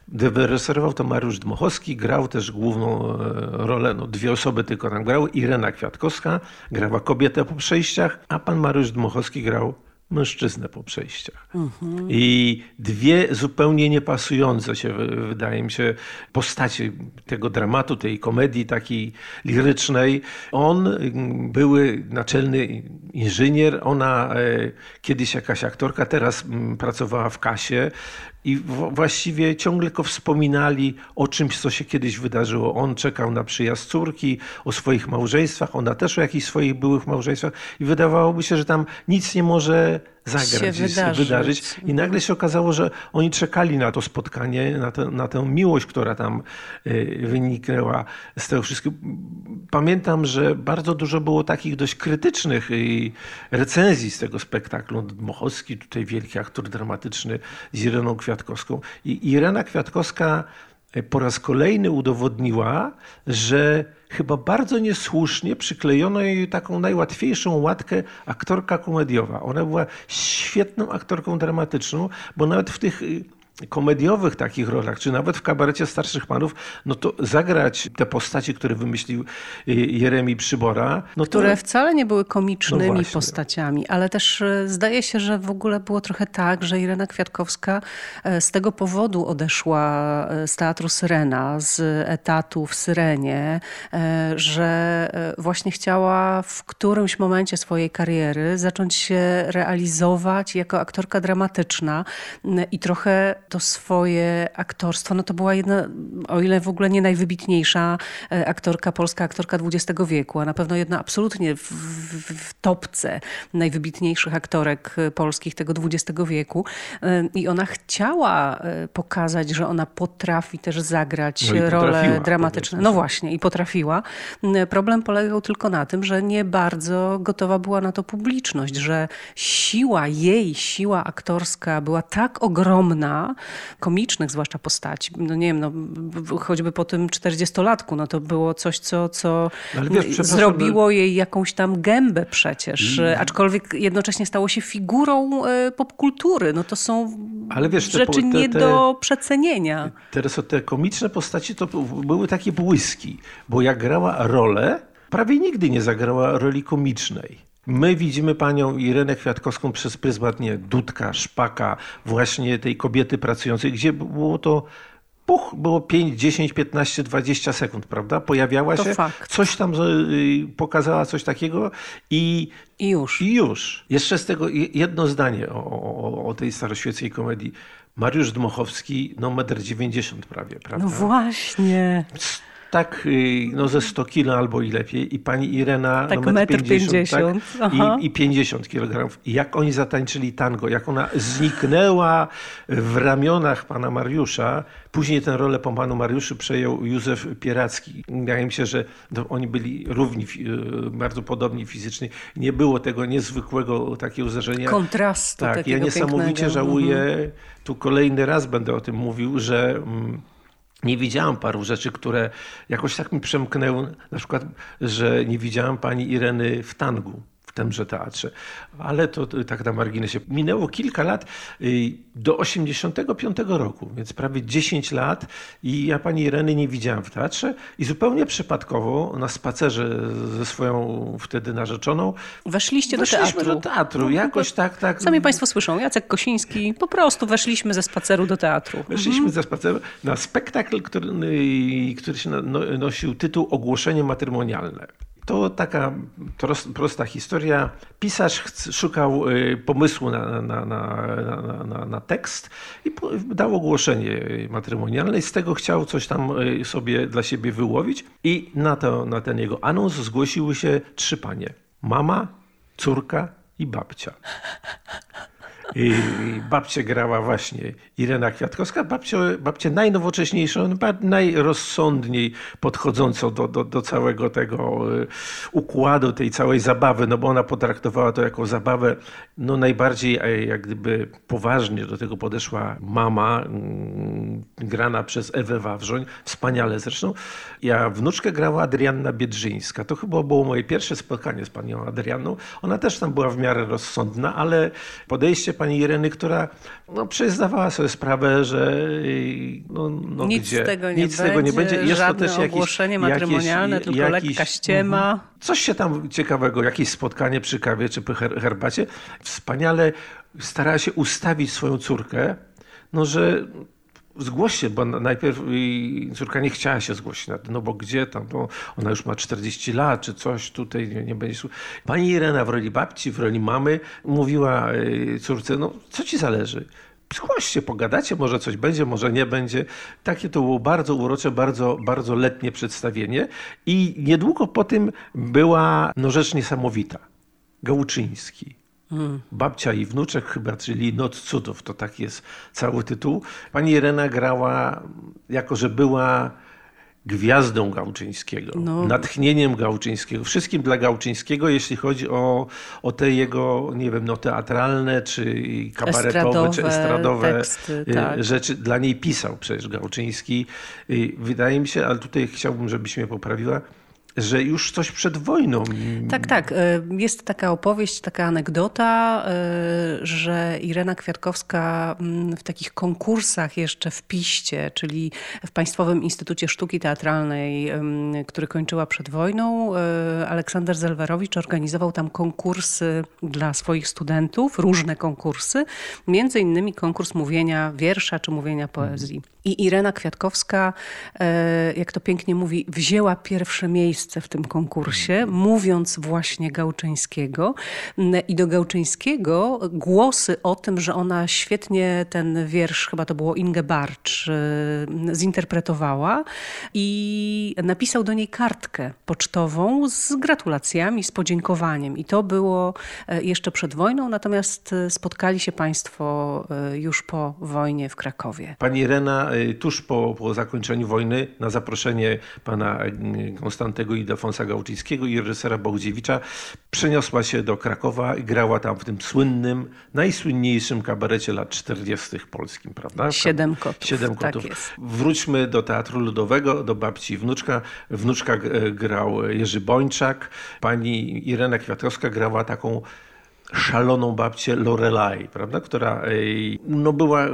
wyreżyserował to Mariusz Dmochowski, grał też główną e, rolę, no dwie osoby tylko tam grały, Irena Kwiatkowska grała kobietę po przejściach, a pan Mariusz Dmochowski grał mężczyznę po przejściach. Mhm. I dwie zupełnie niepasujące się, wydaje mi się, postacie tego dramatu, tej komedii takiej lirycznej. On mm, były naczelny inżynier, ona e, kiedyś jakaś aktorka, teraz mm, pracowała w kasie i właściwie ciągle tylko wspominali o czymś, co się kiedyś wydarzyło. On czekał na przyjazd córki, o swoich małżeństwach, ona też o jakichś swoich byłych małżeństwach i wydawałoby się, że tam nic nie może zagrać, się wydarzyć. wydarzyć. I nagle się okazało, że oni czekali na to spotkanie, na, te, na tę miłość, która tam y, wyniknęła z tego wszystkiego. Pamiętam, że bardzo dużo było takich dość krytycznych y, recenzji z tego spektaklu. Dmochowski, tutaj wielki aktor dramatyczny z Ireną Kwiatkowską. I Irena Kwiatkowska po raz kolejny udowodniła, że chyba bardzo niesłusznie przyklejono jej taką najłatwiejszą łatkę aktorka komediowa. Ona była świetną aktorką dramatyczną, bo nawet w tych y, komediowych takich rolach, czy nawet w kabarecie starszych panów, no to zagrać te postaci, które wymyślił y, Jeremi Przybora. No które to... wcale nie były komicznymi no postaciami, ale też y, zdaje się, że w ogóle było trochę tak, że Irena Kwiatkowska e, z tego powodu odeszła e, z Teatru Syrena, z etatu w Syrenie, e, że właśnie chciała w którymś momencie swojej kariery zacząć się realizować jako aktorka dramatyczna i trochę to swoje aktorstwo, no to była jedna, o ile w ogóle nie najwybitniejsza e, aktorka, polska aktorka XX wieku, a na pewno jedna absolutnie w, w, w topce najwybitniejszych aktorek e, polskich tego XX wieku. E, I ona chciała pokazać, że ona potrafi też zagrać no role dramatyczne. No właśnie, i potrafiła. Problem polegał tylko na tym, że nie bardzo gotowa była na to publiczność, że siła, jej siła aktorska była tak ogromna, komicznych zwłaszcza postaci. No nie wiem, no, choćby po tym 40-latku, no to było coś, co, co no wiesz, zrobiło jej jakąś tam gębę przecież, mm. aczkolwiek jednocześnie stało się figurą e, popkultury. No to są wiesz, rzeczy te, te, nie do przecenienia. Teraz te komiczne postaci to były takie błyski, bo jak grała rolę, prawie nigdy nie zagrała roli komicznej. My widzimy panią Irenę Kwiatkowską przez pryzmat nie, Dudka, Szpaka, właśnie tej kobiety pracującej, gdzie było to puch, było 5, 10, 15, 20 sekund, prawda? Pojawiała to się, fakt. coś tam y, pokazała, coś takiego i, I już. I już. Jeszcze z tego jedno zdanie o, o, o tej staroświeckiej komedii. Mariusz Dmochowski, no metr 90 prawie, prawda? No właśnie tak y, no ze 100 kilo albo i lepiej i pani Irena tak, no metr 50, tak, i, i 50 kg. I jak oni zatańczyli tango, jak ona zniknęła w ramionach pana Mariusza, później tę rolę po panu Mariuszu przejął Józef Pieracki. Wydaje mi się, że oni byli równi, y, bardzo podobni fizycznie. Nie było tego niezwykłego takiego zdarzenia. Kontrastu Tak, ja niesamowicie pięknego. żałuję, mhm. tu kolejny raz będę o tym mówił, że mm, nie widziałam paru rzeczy, które jakoś tak mi przemknęły. Na przykład, że nie widziałam pani Ireny w tangu tymże teatrze. Ale to, to tak na marginesie. Minęło kilka lat y, do 85 roku, więc prawie 10 lat i ja pani Ireny nie widziałam w teatrze i zupełnie przypadkowo na spacerze ze swoją wtedy narzeczoną weszliśmy do teatru. do teatru. Jakoś tak, tak. Sami państwo słyszą, Jacek Kosiński, po prostu weszliśmy ze spaceru do teatru. Weszliśmy mhm. ze spaceru na spektakl, który, y, który się no, nosił tytuł Ogłoszenie matrymonialne. To taka prosta historia. Pisarz szukał y, pomysłu na, na, na, na, tekst i dał ogłoszenie matrymonialne i z tego chciał coś tam y, sobie dla siebie wyłowić. I na, to, na ten jego anons zgłosiły się trzy panie. Mama, córka i babcia. I babcie grała właśnie Irena Kwiatkowska, babcie, babcie najnowocześniejszą, najrozsądniej podchodzącą do, do, do całego tego y, układu, tej całej zabawy, no bo ona potraktowała to jako zabawę, no najbardziej jak gdyby poważnie do tego podeszła mama, mm, grana przez Ewę Wawrzoń, wspaniale zresztą. Ja wnuczkę grała Adrianna Biedrzyńska. To chyba było moje pierwsze spotkanie z panią Adrianną. Ona też tam była w miarę rozsądna, ale podejście pani Ireny, która no, przecież zdawała sobie sprawę, że no, no nic, gdzie, z tego nie nic z tego nie będzie. Jest to też jakieś, ogłoszenie matrymonialne, jakieś, tylko jakiś, lekka ściema. Mhm. Coś się tam ciekawego, jakieś spotkanie przy kawie czy przy herbacie. Wspaniale starała się ustawić swoją córkę, no że zgłoś się, bo najpierw córka nie chciała się zgłosić, no bo gdzie tam, no, ona już ma 40 lat, czy coś tutaj nie, nie będzie. Pani Irena w roli babci, w roli mamy mówiła y, córce, no co ci zależy? chodźcie, pogadacie, może coś będzie, może nie będzie. Takie to było bardzo urocze, bardzo, bardzo letnie przedstawienie i niedługo po tym była no, rzecz niesamowita. Gałczyński. Hmm. Babcia i wnuczek chyba, czyli Noc Cudów, to tak jest cały tytuł. Pani Irena grała, jako że była gwiazdą Gałczyńskiego, no. natchnieniem Gałczyńskiego, wszystkim dla Gałczyńskiego, jeśli chodzi o, o te jego, nie wiem, no teatralne, czy kabaretowe, estradowe, czy estradowe teksty, y, tak. rzeczy. Dla niej pisał przecież Gałczyński. Y, wydaje mi się, ale tutaj chciałbym, żebyś mnie poprawiła, że już coś przed wojną. Tak, tak. E, jest taka opowieść, taka anegdota, e, że Irena Kwiatkowska mm, w takich konkursach jeszcze w Piście, czyli w Państwowym Instytucie Sztuki Teatralnej, który kończyła przed wojną, e, Aleksander Zelwerowicz organizował tam konkursy dla swoich studentów, różne konkursy, między innymi konkurs mówienia wiersza czy mówienia poezji. I Irena Kwiatkowska, jak to pięknie mówi, wzięła pierwsze miejsce w tym konkursie, mówiąc właśnie Gałczyńskiego. I do Gałczyńskiego głosy o tym, że ona świetnie ten wiersz, chyba to było Inge Barcz, y, zinterpretowała i napisał do niej kartkę pocztową z gratulacjami, z podziękowaniem. I to było e, jeszcze przed wojną, natomiast e, spotkali się państwo e, już po wojnie w Krakowie. Pani Irena tuż po, po zakończeniu wojny na zaproszenie pana Konstantego i Ildefonsa Gałczyńskiego i reżysera Bołdziewicza przeniosła się do Krakowa i grała tam w tym słynnym, najsłynniejszym kabarecie lat 40. polskim, prawda? Siedem kotów. Siedem tak kotów. Tak Wróćmy do Teatru Ludowego, do babci i wnuczka. Wnuczka grał Jerzy Bończak, pani Irena Kwiatkowska grała taką szaloną babcię Lorelai, prawda? która no, była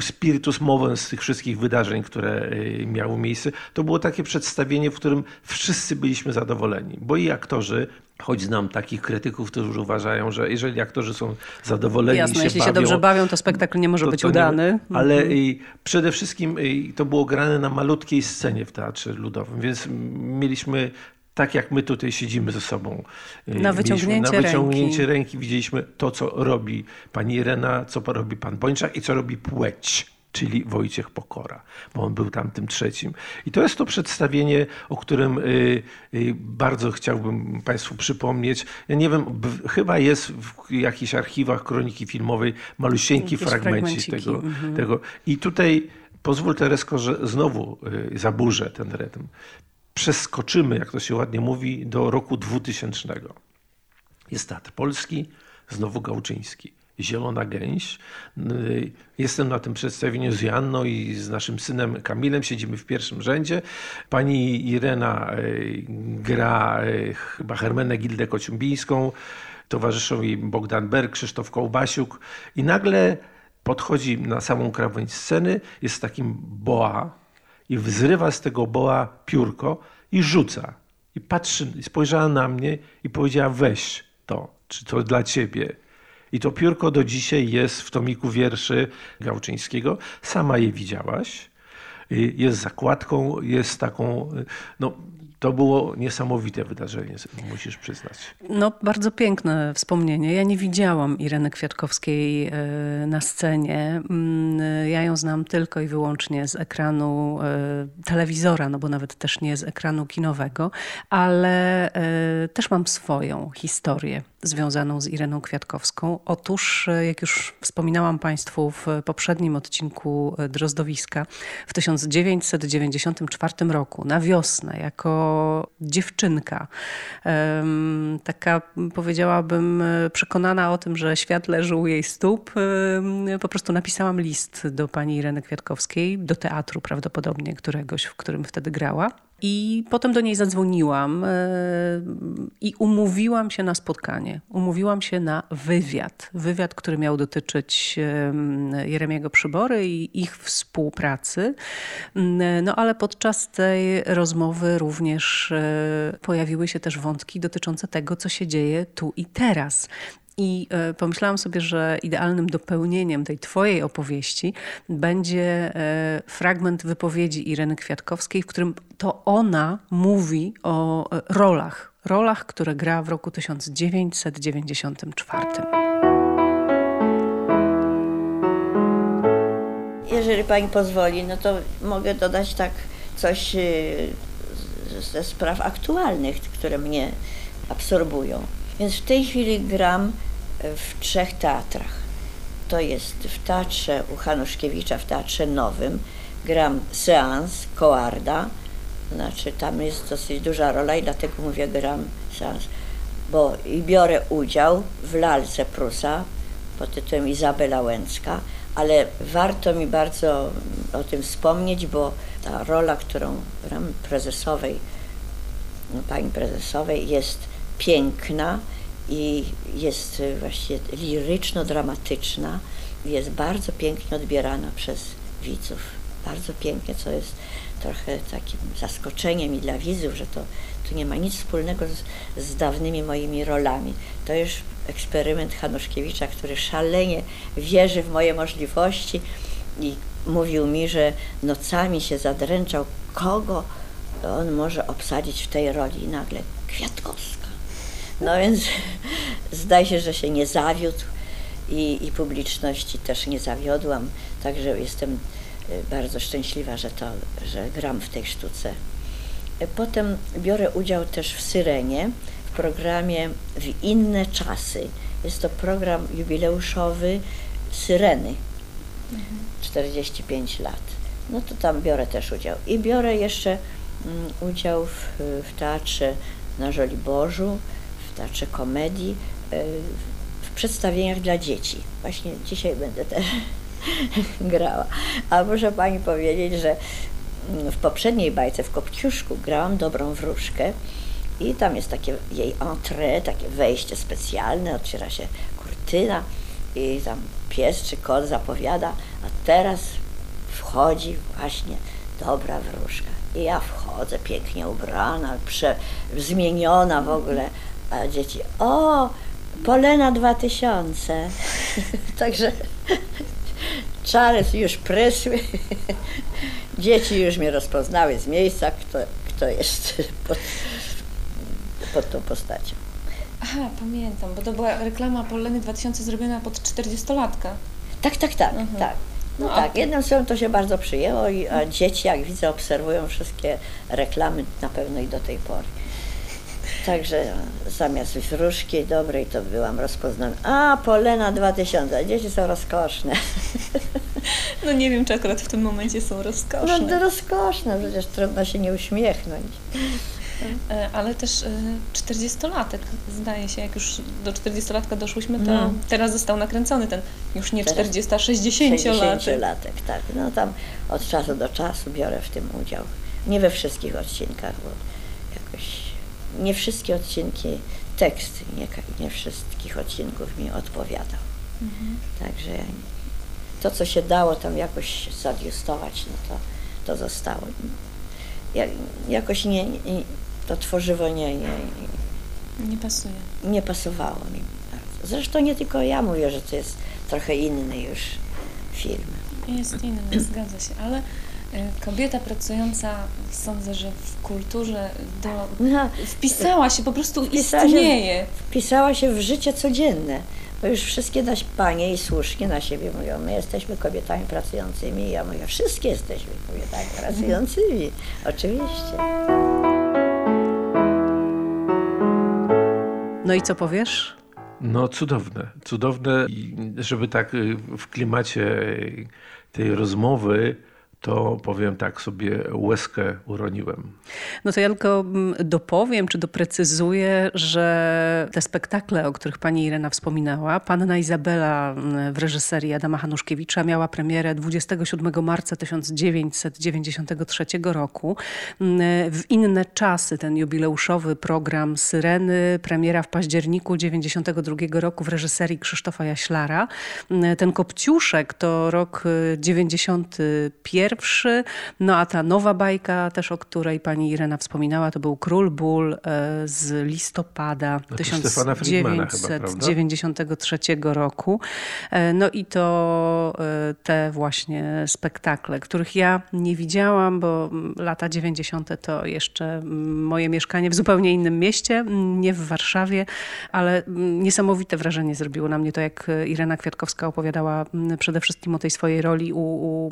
spiritus z tych wszystkich wydarzeń, które miały miejsce. To było takie przedstawienie, w którym wszyscy byliśmy zadowoleni, bo i aktorzy, choć znam takich krytyków, którzy uważają, że jeżeli aktorzy są zadowoleni Jasne, się jeśli bawią, się dobrze bawią, to spektakl nie może to, być to udany. Nie, ale mhm. przede wszystkim to było grane na malutkiej scenie w Teatrze Ludowym, więc mieliśmy tak jak my tutaj siedzimy ze sobą. Y, na wyciągnięcie, na wyciągnięcie ręki. ręki. Widzieliśmy to, co robi pani Irena, co robi pan Bończak i co robi płeć czyli Wojciech Pokora, bo on był tam tym trzecim. I to jest to przedstawienie, o którym y, y, bardzo chciałbym Państwu przypomnieć. Ja nie wiem, chyba jest w jakichś archiwach kroniki filmowej malusieńki fragmencik tego, mhm. tego. I tutaj pozwól Teresko, że znowu zaburzę ten rytm przeskoczymy, jak to się ładnie mówi, do roku 2000. Jest Teatr Polski, znowu Gałczyński. Zielona Gęś. Jestem na tym przedstawieniu z Janną i z naszym synem Kamilem. Siedzimy w pierwszym rzędzie. Pani Irena e, gra e, chyba Hermenę Gildę Kociumbińską. Towarzyszą jej Bogdan Berg, Krzysztof Kołbasiuk. I nagle podchodzi na samą krawędź sceny. Jest takim boa, i wzrywa z tego boa piórko i rzuca. I patrzy, i spojrzała na mnie i powiedziała: Weź to, czy to dla ciebie. I to piórko do dzisiaj jest w tomiku wierszy Gałczyńskiego. Sama je widziałaś. Jest zakładką, jest taką, no, to było niesamowite wydarzenie, musisz przyznać. No, bardzo piękne wspomnienie. Ja nie widziałam Ireny Kwiatkowskiej e, na scenie. Mm, ja ją znam tylko i wyłącznie z ekranu e, telewizora, no bo nawet też nie z ekranu kinowego, ale e, też mam swoją historię związaną z Ireną Kwiatkowską. Otóż, jak już wspominałam Państwu w poprzednim odcinku Drozdowiska, w 1994 roku na wiosnę, jako dziewczynka. Taka powiedziałabym przekonana o tym, że świat leży u jej stóp. Po prostu napisałam list do pani Ireny Kwiatkowskiej, do teatru prawdopodobnie któregoś, w którym wtedy grała. I potem do niej zadzwoniłam e, i umówiłam się na spotkanie. Umówiłam się na wywiad. Wywiad, który miał dotyczyć Jeremiego Przybory i ich współpracy. Mm, no ale podczas tej rozmowy również e, pojawiły się też wątki dotyczące tego, co się dzieje tu i teraz. I e, pomyślałam sobie, że idealnym dopełnieniem tej Twojej opowieści będzie e, fragment wypowiedzi Ireny Kwiatkowskiej, w którym to ona mówi o e, rolach, rolach, które gra w roku 1994. jeżeli pani pozwoli, no to mogę dodać tak coś ze spraw aktualnych, które mnie absorbują. Więc w tej chwili gram w trzech teatrach. To jest w Teatrze u Hanuszkiewicza, w Teatrze Nowym. Gram seans Koarda, znaczy tam jest dosyć duża rola i dlatego mówię gram seans, bo i biorę udział w lalce Prusa pod tytułem Izabela Łęcka, ale warto mi bardzo o tym wspomnieć, bo ta rola, którą gram prezesowej, pani prezesowej jest piękna i jest właśnie liryczno-dramatyczna, jest bardzo pięknie odbierana przez widzów. Bardzo pięknie, co jest trochę takim zaskoczeniem i dla widzów, że to tu nie ma nic wspólnego z, z dawnymi moimi rolami. To już eksperyment Hanuszkiewicza, który szalenie wierzy w moje możliwości i mówił mi, że nocami się zadręczał, kogo on może obsadzić w tej roli. I nagle Kwiatkowska. No więc zdaje się, że się nie zawiódł i, i publiczności też nie zawiodłam, także jestem y, bardzo szczęśliwa, że, to, że gram w tej sztuce. Potem biorę udział też w Syrenie, w programie W inne czasy. Jest to program jubileuszowy Syreny, 45 lat. No to tam biorę też udział. I biorę jeszcze mm, udział w, w teatrze na Żoliborzu, w teatrze komedii, e, w przedstawieniach dla dzieci. Właśnie dzisiaj będę też grała. A muszę Pani powiedzieć, że mm, w poprzedniej bajce w Kopciuszku grałam dobrą wróżkę i tam jest takie jej entrée, takie wejście specjalne, otwiera się kurtyna i tam pies czy kot zapowiada, a teraz wchodzi właśnie dobra wróżka. I ja wchodzę pięknie ubrana, prze, zmieniona w ogóle, a dzieci, o, Polena 2000. Także czary już prysły. Dzieci już mnie rozpoznały z miejsca, kto, kto jest pod, pod tą postacią. Aha, pamiętam, bo to była reklama Poleny 2000 zrobiona pod 40-latka. Tak, tak, tak, mhm. tak. No, no tak, jednym słowem to się bardzo przyjęło, i, a dzieci, jak widzę, obserwują wszystkie reklamy na pewno i do tej pory. Także zamiast wróżki dobrej to byłam rozpoznana. A, Polena 2000, dzieci są rozkoszne. No nie wiem, czy akurat w tym momencie są rozkoszne. No to rozkoszne, przecież trudno się nie uśmiechnąć. E, ale też 40-latek, e, zdaje się, jak już do 40-latka doszłyśmy, to no. teraz został nakręcony ten już nie 40, a 60-latek. 60-latek, tak. No tam od czasu do czasu biorę w tym udział. Nie we wszystkich odcinkach, bo nie wszystkie odcinki, tekst nie, nie wszystkich odcinków mi odpowiadał. Mhm. Także to, co się dało tam jakoś zadiustować, no to, to zostało. Ja, jakoś nie, nie, to tworzywo nie, nie, nie pasuje. Nie pasowało mi bardzo. Zresztą nie tylko ja mówię, że to jest trochę inny już film. Jest inny, zgadza się, ale kobieta pracująca, sądzę, że w kulturze do, no, wpisała się, po prostu wpisała istnieje. Się, wpisała się w życie codzienne. Bo już wszystkie nasze panie i słusznie na siebie mówią, my jesteśmy kobietami pracującymi. Ja mówię, wszystkie jesteśmy kobietami pracującymi. Oczywiście. No i co powiesz? No cudowne, cudowne, żeby tak y, w klimacie tej rozmowy to powiem tak sobie łezkę uroniłem. No to ja tylko mm, dopowiem, czy doprecyzuję, że te spektakle, o których pani Irena wspominała, Panna Izabela mm, w reżyserii Adama Hanuszkiewicza miała premierę 27 marca 1993 roku. Mm, w inne czasy ten jubileuszowy program Syreny, premiera w październiku 92 roku w reżyserii Krzysztofa Jaślara. Ten Kopciuszek to rok 91 pierwszy. No a ta nowa bajka też, o której pani Irena wspominała, to był Król Ból z listopada no 1993 roku. No i to te właśnie spektakle, których ja nie widziałam, bo lata 90. to jeszcze moje mieszkanie w zupełnie innym mieście, nie w Warszawie, ale niesamowite wrażenie zrobiło na mnie to, jak Irena Kwiatkowska opowiadała przede wszystkim o tej swojej roli u, u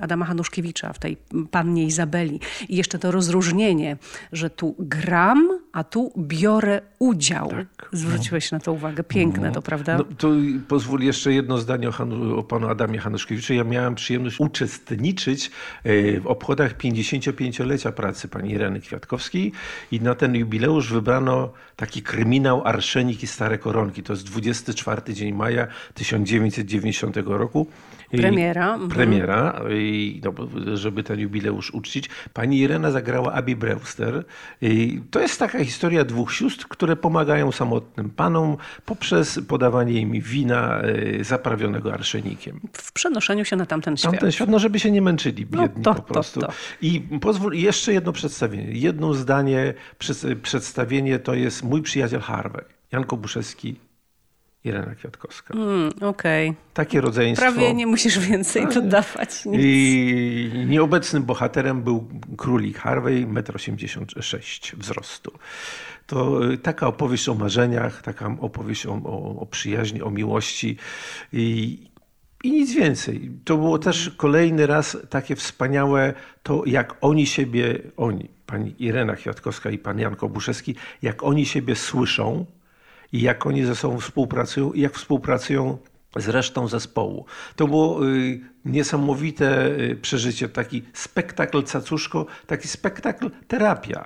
Adama Hanuszkiewicza w tej Pannie Izabeli. I jeszcze to rozróżnienie, że tu gram, a tu biorę udział. Tak, Zwróciłeś no. na to uwagę. Piękne no. to, prawda? No, to pozwól jeszcze jedno zdanie o, Hanu, o panu Adamie Hanuszkiewiczu. Ja miałem przyjemność uczestniczyć e, w obchodach 55-lecia pracy pani Ireny Kwiatkowskiej i na ten jubileusz wybrano taki kryminał Arszenik i Stare Koronki. To jest 24 dzień maja 1990 roku. Premiera. I, premiera, i, no, żeby ten jubileusz uczcić. Pani Irena zagrała Abi Brewster. I to jest taka historia dwóch sióstr, które pomagają samotnym panom poprzez podawanie im wina e, zaprawionego arszenikiem. W przenoszeniu się na tamten świat. Tamten świat, no żeby się nie męczyli no biedni no to, po prostu. To, to. I pozwól, jeszcze jedno przedstawienie. Jedno zdanie, przedstawienie to jest mój przyjaciel Harvey. Jan Kobuszewski Irena Kwiatkowska. Mm, Okej. Okay. Takie rodzeństwo. Prawie nie musisz więcej dodawać. Nic. I nieobecnym bohaterem był królik Harvey, 1,86 m wzrostu. To y, taka opowieść o marzeniach, taka opowieść o, o, o przyjaźni, o miłości i, i nic więcej. To było też kolejny raz takie wspaniałe to, jak oni siebie, oni, pani Irena Kwiatkowska i pan Jan Kobuszewski, jak oni siebie słyszą, jak oni ze sobą współpracują i jak współpracują z resztą zespołu. To było y, niesamowite y, przeżycie, taki spektakl cacuszko, taki spektakl terapia.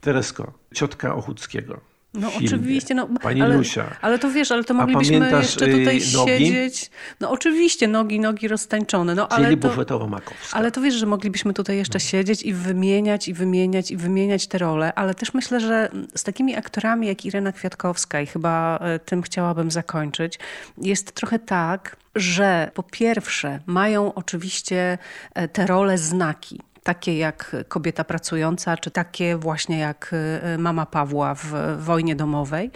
Teresko, ciotka Ochuckiego. No filmie. oczywiście, no, Pani ale. Ale to wiesz, ale to moglibyśmy jeszcze tutaj y, nogi? siedzieć. No oczywiście, nogi, nogi roztańczone. No, ale to, bufetowo-makowska. Ale to wiesz, że moglibyśmy tutaj jeszcze no. siedzieć i wymieniać, i wymieniać, i wymieniać te role, ale też myślę, że z takimi aktorami jak Irena Kwiatkowska i chyba e, tym chciałabym zakończyć, jest trochę tak, że po pierwsze mają oczywiście e, te role znaki takie jak kobieta pracująca, czy takie właśnie jak y, mama Pawła w wojnie domowej,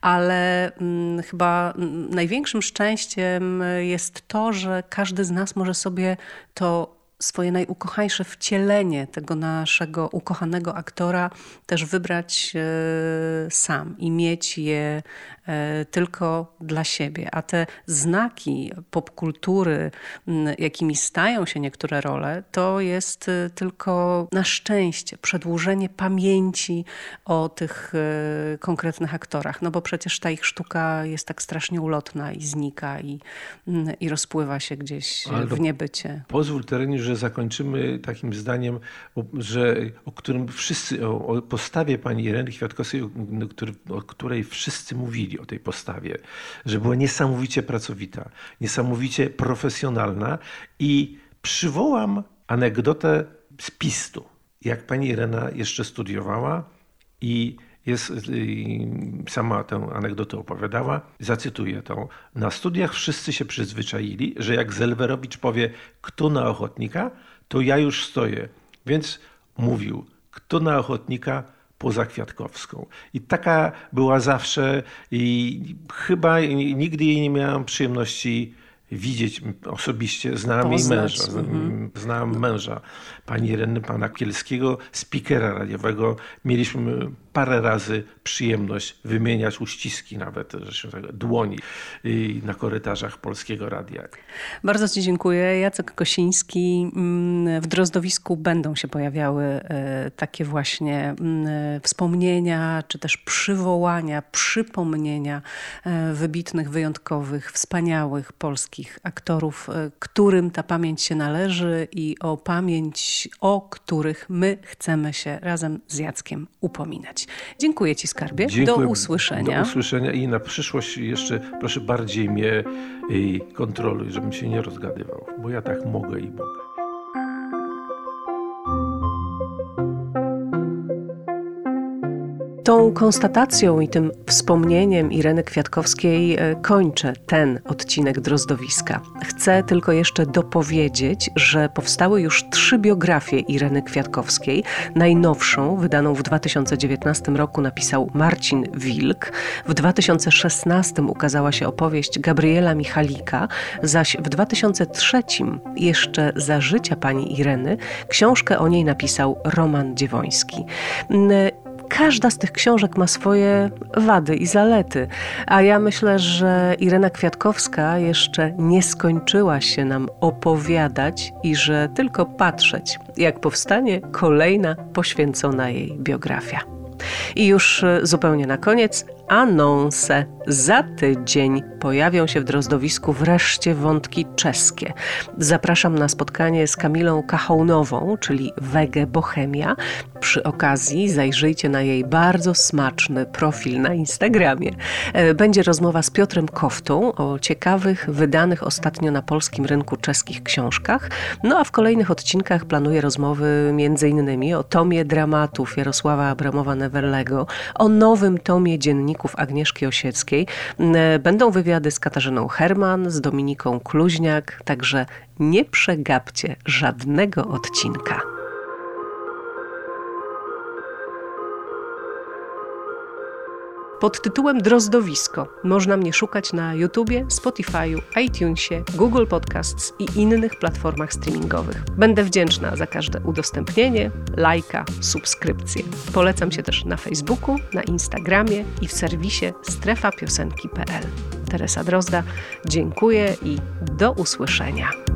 ale mm, chyba największym szczęściem jest to, że każdy z nas może sobie to swoje najukochańsze wcielenie tego naszego ukochanego aktora też wybrać e, sam i mieć je tylko dla siebie. A te znaki popkultury, jakimi stają się niektóre role, to jest e, tylko na szczęście przedłużenie pamięci o tych konkretnych aktorach. No bo przecież ta ich sztuka jest tak strasznie ulotna i znika i, i rozpływa się gdzieś w niebycie. Pozwól Terenie, że zakończymy takim zdaniem, że, o którym wszyscy, o, o postawie pani Ireny Kwiatkowskiej, o, o której wszyscy mówili, o tej postawie, że była niesamowicie pracowita, niesamowicie profesjonalna i przywołam anegdotę z Pistu. Jak pani Irena jeszcze studiowała i jest, sama tę anegdotę opowiadała, zacytuję tą. Na studiach wszyscy się przyzwyczaili, że jak Zelwerowicz powie, kto na ochotnika, to ja już stoję. Więc mówił, kto na ochotnika, poza Kwiatkowską. I taka była zawsze i chyba nigdy jej nie miałam przyjemności widzieć osobiście. Znałam jej męża. Mhm. Znałam męża pani Ireny, pana Kielskiego, speakera radiowego. Mieliśmy parę razy przyjemność wymieniać uściski nawet, zresztą tak, dłoni na korytarzach Polskiego Radia. Bardzo Ci dziękuję. Jacek Kosiński. Mm, w Drozdowisku będą się pojawiały e, takie właśnie mm, wspomnienia, czy też przywołania, przypomnienia e, wybitnych, wyjątkowych, wspaniałych polskich aktorów, którym ta pamięć się należy i o pamięć, o których my chcemy się razem z Jackiem upominać. Dziękuję Ci, skarbie. Dziękuję. Do usłyszenia. Do usłyszenia i na przyszłość jeszcze proszę bardziej mnie kontroluj, żebym się nie rozgadywał, bo ja tak mogę i mogę. Tą konstatacją i tym wspomnieniem Ireny Kwiatkowskiej e, kończę ten odcinek Drozdowiska. Chcę tylko jeszcze dopowiedzieć, że powstały już trzy biografie Ireny Kwiatkowskiej. Najnowszą, wydaną w 2019 roku, napisał Marcin Wilk. W 2016 ukazała się opowieść Gabriela Michalika, zaś w 2003 jeszcze za życia pani Ireny książkę o niej napisał Roman Dziewoński. Każda z tych książek ma swoje wady i zalety, a ja myślę, że Irena Kwiatkowska jeszcze nie skończyła się nam opowiadać i że tylko patrzeć, jak powstanie kolejna poświęcona jej biografia. I już zupełnie na koniec anonse. Za tydzień pojawią się w Drozdowisku wreszcie wątki czeskie. Zapraszam na spotkanie z Kamilą Kachołnową, czyli Wege Bohemia. Przy okazji zajrzyjcie na jej bardzo smaczny profil na Instagramie. E, będzie rozmowa z Piotrem Koftą o ciekawych, wydanych ostatnio na polskim rynku czeskich książkach. No a w kolejnych odcinkach planuję rozmowy m.in. o tomie dramatów Jarosława Abramowa-Neverlego, o nowym tomie Agnieszki Osieckiej. Będą wywiady z Katarzyną Herman, z Dominiką Kluźniak, także nie przegapcie żadnego odcinka. Pod tytułem Drozdowisko. Można mnie szukać na YouTubie, Spotify'u, iTunesie, Google Podcasts i innych platformach streamingowych. Będę wdzięczna za każde udostępnienie, lajka, subskrypcję. Polecam się też na Facebooku, na Instagramie i w serwisie strefapiosenki.pl. Teresa Drozda, dziękuję i do usłyszenia.